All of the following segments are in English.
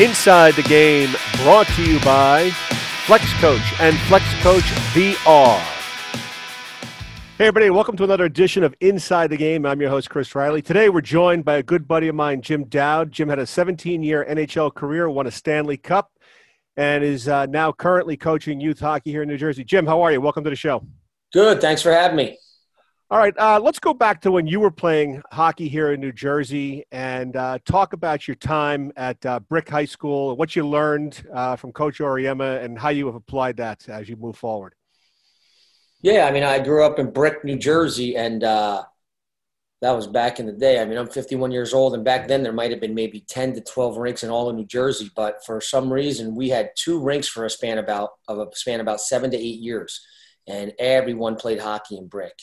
Inside the Game brought to you by Flex Coach and Flex Coach VR. Hey, everybody, welcome to another edition of Inside the Game. I'm your host, Chris Riley. Today, we're joined by a good buddy of mine, Jim Dowd. Jim had a 17 year NHL career, won a Stanley Cup, and is uh, now currently coaching youth hockey here in New Jersey. Jim, how are you? Welcome to the show. Good. Thanks for having me. All right, uh, let's go back to when you were playing hockey here in New Jersey and uh, talk about your time at uh, Brick High School, what you learned uh, from Coach Auriemma, and how you have applied that as you move forward. Yeah, I mean, I grew up in Brick, New Jersey, and uh, that was back in the day. I mean, I'm 51 years old, and back then there might have been maybe 10 to 12 rinks in all of New Jersey, but for some reason we had two rinks for a span about of a span about seven to eight years, and everyone played hockey in Brick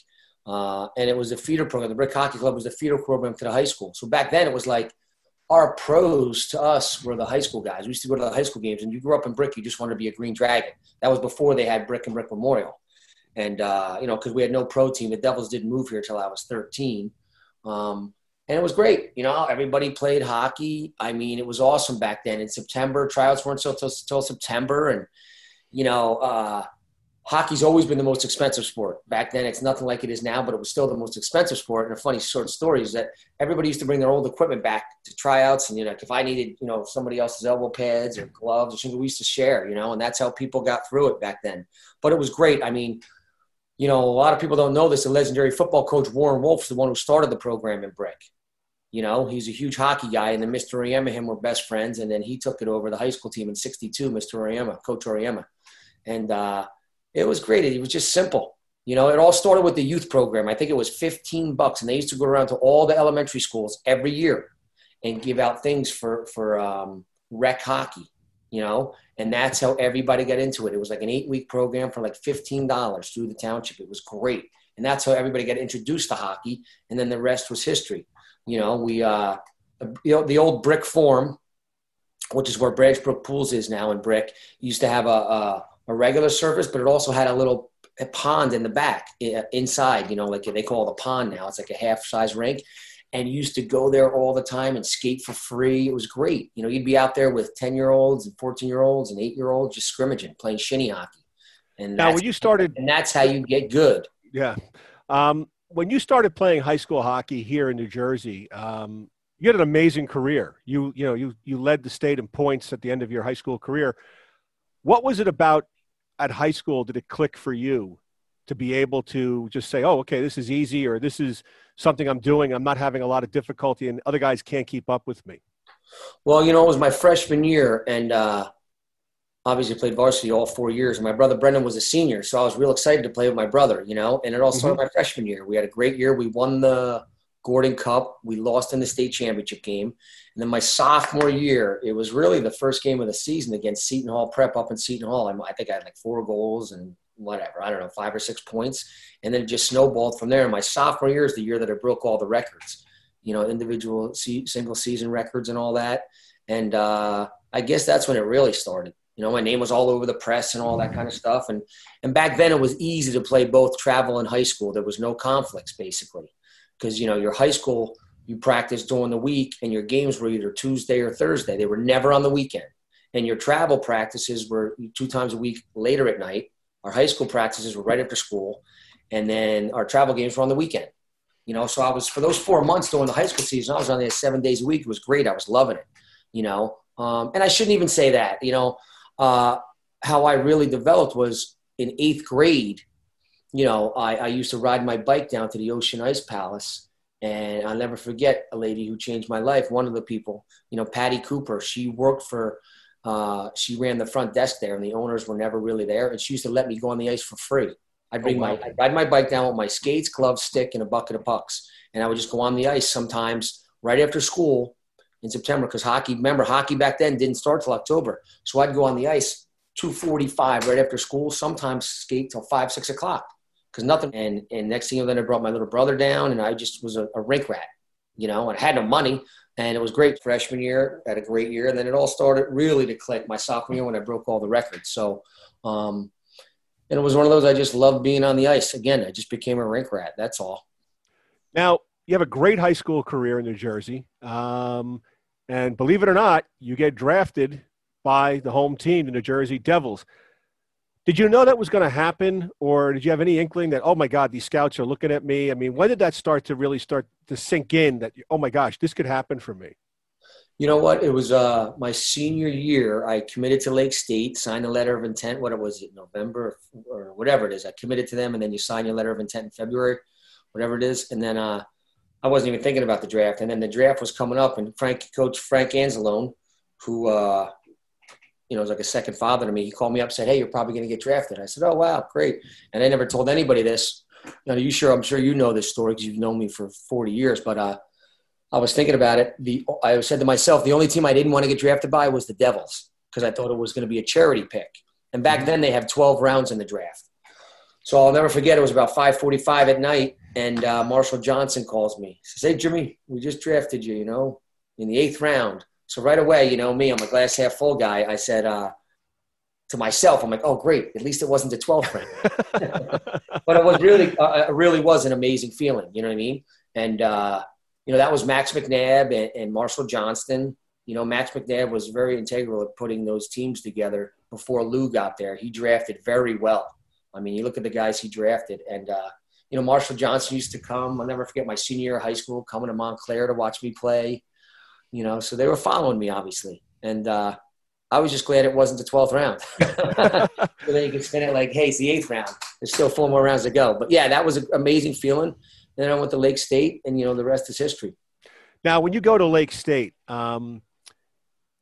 uh, and it was a feeder program. The Brick Hockey Club was a feeder program to the high school. So back then it was like our pros to us were the high school guys. We used to go to the high school games, and you grew up in Brick, you just wanted to be a Green Dragon. That was before they had Brick and Brick Memorial. And, uh, you know, because we had no pro team. The Devils didn't move here until I was 13. Um, and it was great. You know, everybody played hockey. I mean, it was awesome back then. In September, tryouts weren't until September. And, you know, uh, hockey's always been the most expensive sport. Back then, it's nothing like it is now, but it was still the most expensive sport. And a funny short story is that everybody used to bring their old equipment back to tryouts. And, you know, if I needed, you know, somebody else's elbow pads or gloves or something, we used to share, you know, and that's how people got through it back then. But it was great. I mean, you know, a lot of people don't know this. The legendary football coach Warren Wolf's the one who started the program in Brick. You know, he's a huge hockey guy, and then Mr. And him were best friends, and then he took it over the high school team in '62. Mr. Auriemma, Coach Auriemma, and uh, it was great. It was just simple. You know, it all started with the youth program. I think it was 15 bucks, and they used to go around to all the elementary schools every year and give out things for for um, rec hockey. You know, and that's how everybody got into it. It was like an eight week program for like fifteen dollars through the township. It was great, and that's how everybody got introduced to hockey. And then the rest was history. You know, we uh, you know the old brick form, which is where Branchbrook Pools is now in Brick, used to have a, a a regular surface, but it also had a little a pond in the back inside, you know, like they call it a pond now. It's like a half size rink. And used to go there all the time and skate for free. It was great. You know, you'd be out there with 10 year olds and 14 year olds and eight year olds just scrimmaging, playing shinny hockey. And now, when you started, and that's how you get good. Yeah. Um, when you started playing high school hockey here in New Jersey, um, you had an amazing career. You, you know, you, you led the state in points at the end of your high school career. What was it about at high school did it click for you to be able to just say, oh, okay, this is easy, or this is something I'm doing. I'm not having a lot of difficulty, and other guys can't keep up with me? Well, you know, it was my freshman year, and uh, obviously played varsity all four years. And my brother Brendan was a senior, so I was real excited to play with my brother, you know. And it all started mm-hmm. my freshman year. We had a great year. We won the Gordon Cup. We lost in the state championship game. And then my sophomore year, it was really the first game of the season against Seton Hall Prep up in Seton Hall. I think I had like four goals and whatever, I don't know, five or six points. And then it just snowballed from there. And my sophomore year is the year that I broke all the records, you know, individual single season records and all that. And uh, I guess that's when it really started. You know, my name was all over the press and all that kind of stuff. And and back then it was easy to play both travel and high school. There was no conflicts basically because you know your high school you practice during the week and your games were either Tuesday or Thursday. They were never on the weekend. And your travel practices were two times a week later at night. Our high school practices were right after school. And then our travel games were on the weekend. You know, so I was for those four months during the high school season, I was on there seven days a week. It was great. I was loving it, you know. Um, and I shouldn't even say that, you know. Uh, how I really developed was in eighth grade you know, I, I used to ride my bike down to the Ocean Ice Palace. And I'll never forget a lady who changed my life. One of the people, you know, Patty Cooper, she worked for, uh, she ran the front desk there and the owners were never really there. And she used to let me go on the ice for free. I'd bring oh, wow. my, I'd ride my bike down with my skates, gloves, stick, and a bucket of pucks. And I would just go on the ice sometimes right after school in September because hockey, remember, hockey back then didn't start till October. So I'd go on the ice 2.45 right after school, sometimes skate till 5, 6 o'clock because nothing. And and next thing you know, then I brought my little brother down, and I just was a, a rink rat, you know. And I had no money, and it was great. Freshman year, had a great year, and then it all started really to click my sophomore year when I broke all the records. So, um, and it was one of those I just loved being on the ice. Again, I just became a rink rat. That's all. Now you have a great high school career in New Jersey. Um, And believe it or not, you get drafted by the home team, the New Jersey Devils. Did you know that was going to happen, or did you have any inkling that, oh my God, these scouts are looking at me? I mean, when did that start to really start to sink in that, oh my gosh, this could happen for me? You know what? It was uh, my senior year. I committed to Lake State, signed a letter of intent. What was it, November or whatever it is? I committed to them, and then you sign your letter of intent in February, whatever it is. And then uh, I wasn't even thinking about the draft. And then the draft was coming up, and Frank, Coach Frank Anzalone, who uh, you know, was like a second father to me. He called me up, said, "Hey, you're probably going to get drafted." I said, "Oh, wow, great!" And I never told anybody this. You know, you sure? I'm sure you know this story because you've known me for 40 years. But uh, I was thinking about it. The I said to myself, the only team I didn't want to get drafted by was the Devils because I thought it was going to be a charity pick. And back then they have 12 rounds in the draft. So I'll never forget. It was about 5:45 at night, and uh, Marshall Johnston calls me. He says, "Hey, Jimmy, we just drafted you. You know, in the eighth round." So right away, you know me, I'm a glass half full guy. I said uh, to myself, I'm like, oh great, at least it wasn't the 12th round. but it was really, uh, it really was an amazing feeling. You know what I mean? And uh, you know that was Max McNab and, and Marshall Johnston. You know, Max McNab was very integral at putting those teams together before Lou got there. He drafted very well. I mean, you look at the guys he drafted, and uh, you know, Marshall Johnston used to come. I'll never forget my senior year of high school, coming to Montclair to watch me play you know, so they were following me obviously. And uh, I was just glad it wasn't the 12th round. so then you could spin it like, hey, it's the eighth round. There's still four more rounds to go. But yeah, that was an amazing feeling. And then I went to Lake State, and you know, the rest is history. Now, when you go to Lake State, um,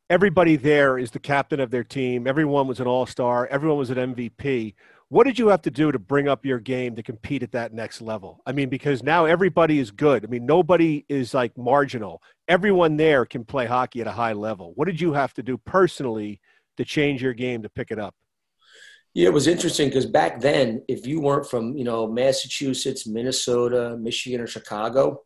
everybody there is the captain of their team. Everyone was an all star. Everyone was an MVP. What did you have to do to bring up your game to compete at that next level? I mean, because now everybody is good. I mean, nobody is like marginal. Everyone there can play hockey at a high level. What did you have to do personally to change your game to pick it up? Yeah, it was interesting because back then, if you weren't from, you know, Massachusetts, Minnesota, Michigan, or Chicago,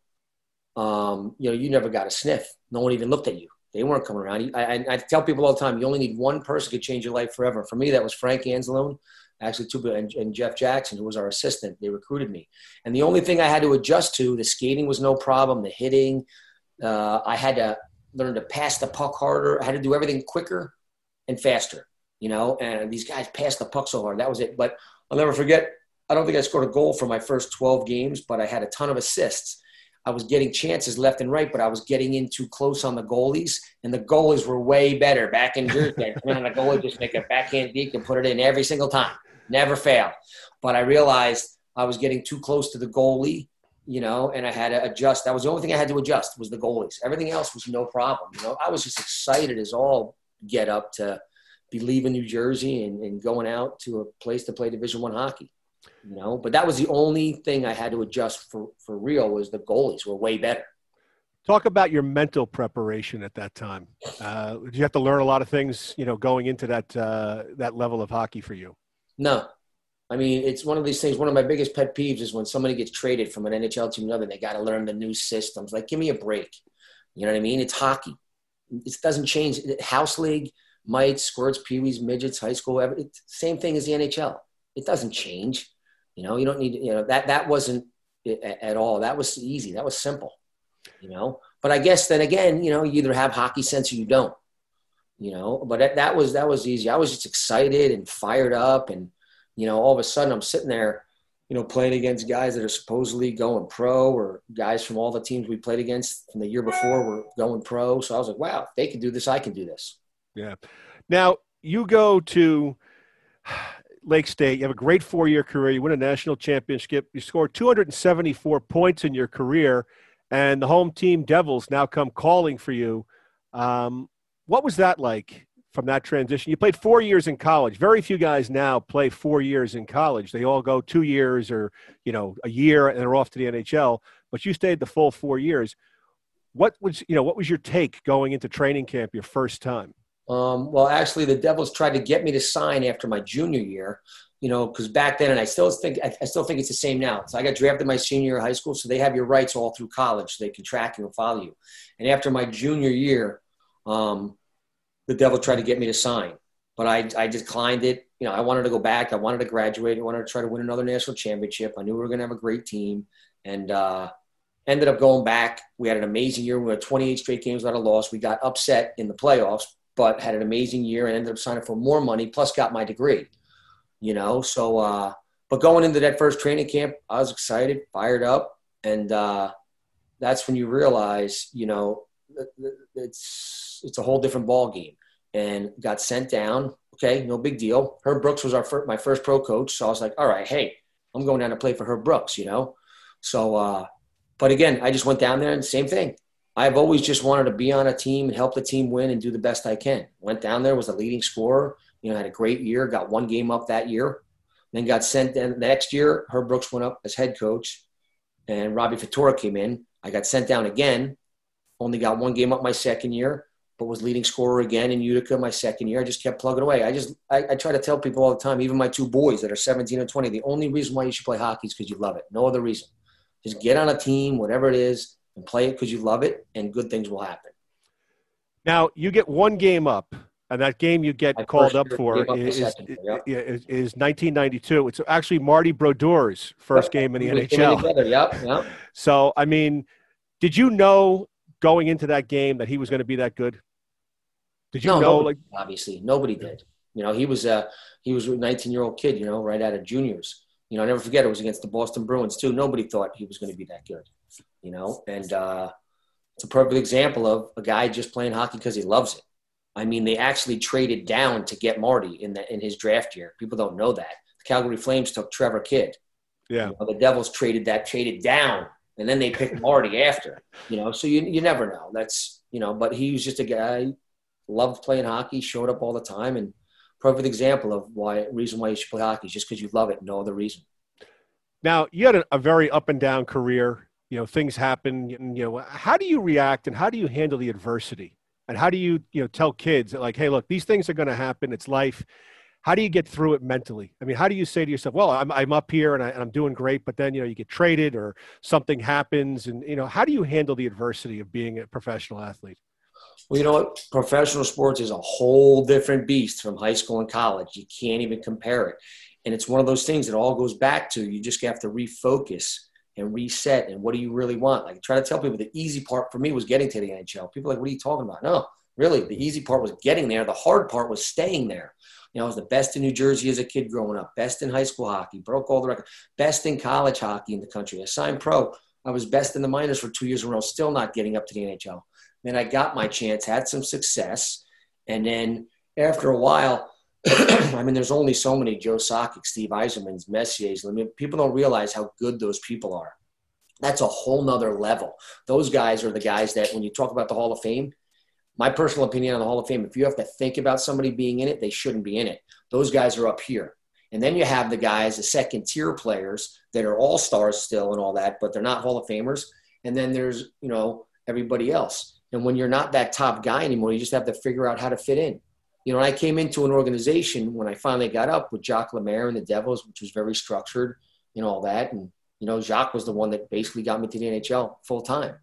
um, you know, you never got a sniff. No one even looked at you. They weren't coming around. I, I, I tell people all the time, you only need one person to change your life forever. For me, that was Frank Anzalone actually Tuba and, and Jeff Jackson, who was our assistant. They recruited me, and the only thing I had to adjust to the skating was no problem. The hitting, uh, I had to learn to pass the puck harder. I had to do everything quicker and faster. You know, and these guys passed the puck so hard. That was it. But I'll never forget. I don't think I scored a goal for my first 12 games, but I had a ton of assists. I was getting chances left and right, but I was getting in too close on the goalies, and the goalies were way better back in Jersey. and the goalie just make a backhand deke and put it in every single time never fail. But I realized I was getting too close to the goalie, you know, and I had to adjust. That was the only thing I had to adjust was the goalies. Everything else was no problem. You know, I was just excited as all get up to be leaving New Jersey and, and going out to a place to play Division One hockey. You know, but that was the only thing I had to adjust for for real was the goalies were way better. Talk about your mental preparation at that time. Uh, did you have to learn a lot of things, you know, going into that uh, that level of hockey for you? No. I mean, it's one of these things. One of my biggest pet peeves is when somebody gets traded from an NHL to another, they got to learn the new systems. Like, give me a break. You know what I mean? It's hockey. It doesn't change. House league, mites, squirts, peewees, midgets, high school, it's same thing as the NHL. It doesn't change. You know, you don't need, you know, that, that wasn't at all. That was easy. That was simple, you know? But I guess then again, you know, you either have hockey sense or you don't you know. But that, that was that was easy. I was just excited and fired up, and you know, all of a sudden I'm sitting there, you know, playing against guys that are supposedly going pro, or guys from all the teams we played against from the year before were going pro. So I was like, wow, if they can do this, I can do this. Yeah. Now you go to. Lake State. You have a great four year career. You win a national championship. You score 274 points in your career, and the home team Devils now come calling for you. Um, what was that like from that transition? You played four years in college. Very few guys now play four years in college. They all go two years or you know a year and they're off to the NHL. But you stayed the full four years. What was you know what was your take going into training camp your first time? Um, well, actually, the Devils tried to get me to sign after my junior year. You know, because back then, and I still think I, still think it's the same now. So I got drafted my senior year of high school, so they have your rights all through college. So they can track you and follow you. And after my junior year, um, the devil tried to get me to sign, but I, I declined it. You know, I wanted to go back. I wanted to graduate. I wanted to try to win another national championship. I knew we were going to have a great team. And, uh, ended up going back. We had an amazing year. We had 28 straight games without a loss. We got upset in the playoffs, but had an amazing year and ended up signing for more money, plus got my degree. You know, so uh, but going into that first training camp, I was excited, fired up, and uh, that's when you realize, you know, it's it's a whole different ball game. And got sent down. Okay, no big deal. Herb Brooks was our my first pro coach, so I was like, all right, hey, I'm going down to play for Herb Brooks, you know. So, uh, but again, I just went down there and same thing. I've always just wanted to be on a team and help the team win and do the best I can. Went down there, was a leading scorer. You know, had a great year. Got one game up that year. Then got sent. Then the next year, Herb Brooks went up as head coach, and Robbie Ftorek came in. I got sent down again. Only got one game up my second year, but was leading scorer again in Utica my second year. I just kept plugging away. I just I, I try to tell people all the time, even my two boys that are 17 and 20, the only reason why you should play hockey is because you love it. No other reason. Just get on a team, whatever it is, and play it because you love it, and good things will happen. Now you get one game up and that game you get My called up for is, is, yep. is, is, 1992. It's actually Marty Brodeur's first game in the we NHL. Yep, yep. So, I mean, did you know going into that game that he was going to be that good? Did you no, know? Nobody, like, obviously, nobody did. You know, he was a he was a 19 year old kid. You know, right out of juniors. You know, I never forget it was against the Boston Bruins too. Nobody thought he was going to be that good. You know, and uh, it's a perfect example of a guy just playing hockey because he loves it I mean, they actually traded down to get Marty in the, in his draft year. People don't know that. The Calgary Flames took Trevor Kidd. Yeah. You know, the Devils traded that, traded down, and then they picked Marty after. You know, so you you never know. That's you know, but he was just a guy loved playing hockey, showed up all the time, and perfect example of why reason why you should play hockey is just because you love it, no other reason. Now you had a, a very up and down career. You know, things happen. You know, how do you react and how do you handle the adversity? and how do you you know tell kids that like hey look these things are going to happen it's life how do you get through it mentally i mean how do you say to yourself well i'm, I'm up here and, I, i'm doing great but then you know you get traded or something happens and you know how do you handle the adversity of being a professional athlete well you know what professional sports is a whole different beast from high school and college you can't even compare it and it's one of those things that all goes back to you just have to refocus and reset and what do you really want? Like I try to tell people the easy part for me was getting to the NHL. People like, what are you talking about? No, really, the easy part was getting there. The hard part was staying there. You know, I was the best in New Jersey as a kid growing up, best in high school hockey, broke all the records, best in college hockey in the country. I signed pro. I was best in the minors for two years in a row, still not getting up to the NHL. Then I got my chance, had some success, and then after a while, I mean, there's only so many Joe Sakic, Steve Yzermans, Messier's. I mean, people don't realize how good those people are. That's a whole nother level. Those guys are the guys that, when you talk about the Hall of Fame, my personal opinion on the Hall of Fame, if you have to think about somebody being in it, they shouldn't be in it. Those guys are up here. And then you have the guys, the second tier players that are all stars still and all that, but they're not Hall of Famers. And then there's, you know, everybody else. And when you're not that top guy anymore, you just have to figure out how to fit in you know, I came into an organization when I finally got up with Jacques Lemaire and the Devils, which was very structured and all that. And, you know, Jacques was the one that basically got me to the NHL full time.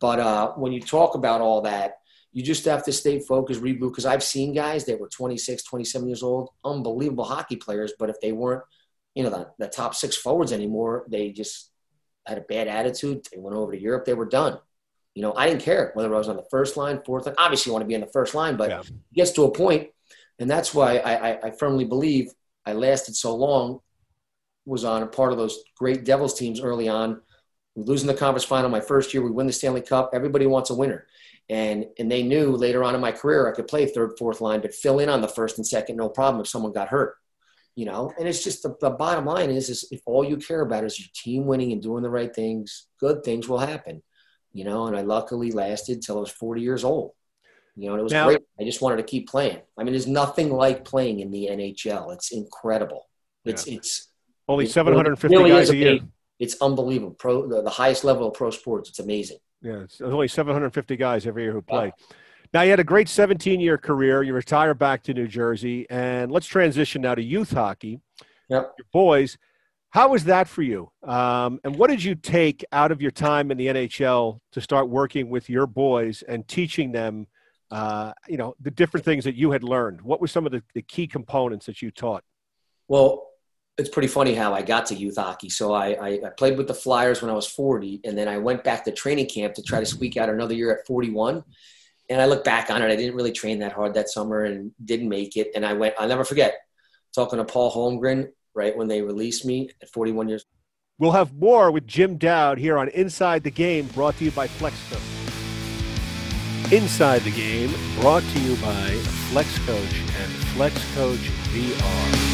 But uh, when you talk about all that, you just have to stay focused, reboot. Because I've seen guys that were 26, 27 years old, unbelievable hockey players, but if they weren't, you know, the, the top six forwards anymore, they just had a bad attitude. They went over to Europe, they were done. You know, I didn't care whether I was on the first line, fourth line. Obviously, you want to be in the first line, but yeah. it gets to a point, and that's why I, I, I firmly believe I lasted so long. Was on a part of those great Devils teams early on. We losing the conference final my first year. We win the Stanley Cup. Everybody wants a winner, and and they knew later on in my career I could play third, fourth line, but fill in on the first and second, no problem if someone got hurt. You know, and it's just the, the bottom line is, is if all you care about is your team winning and doing the right things, good things will happen you know, and I luckily lasted till I was 40 years old. You know, and it was now, great. I just wanted to keep playing. I mean, there's nothing like playing in the NHL. It's incredible. It's yeah. it's only 750 really guys a year. It's unbelievable. Pro the, the, highest level of pro sports. It's amazing. Yeah, it's only 750 guys every year who play. Wow. Now you had a great 17 year career. You retire back to New Jersey, and let's transition now to youth hockey. Yep. Your boys. How was that for you? Um, and what did you take out of your time in the NHL to start working with your boys and teaching them, uh, you know, the different things that you had learned? What were some of the, the key components that you taught? Well, it's pretty funny how I got to youth hockey. So I, I, I, played with the Flyers when I was 40, and then I went back to training camp to try to squeak out another year at 41. And I look back on it, I didn't really train that hard that summer and didn't make it. And I went, I'll never forget talking to Paul Holmgren right when they released me at 41 years. We'll have more with Jim Dowd here on Inside the Game, brought to you by FlexCoach. Inside the Game, brought to you by FlexCoach and FlexCoach VR.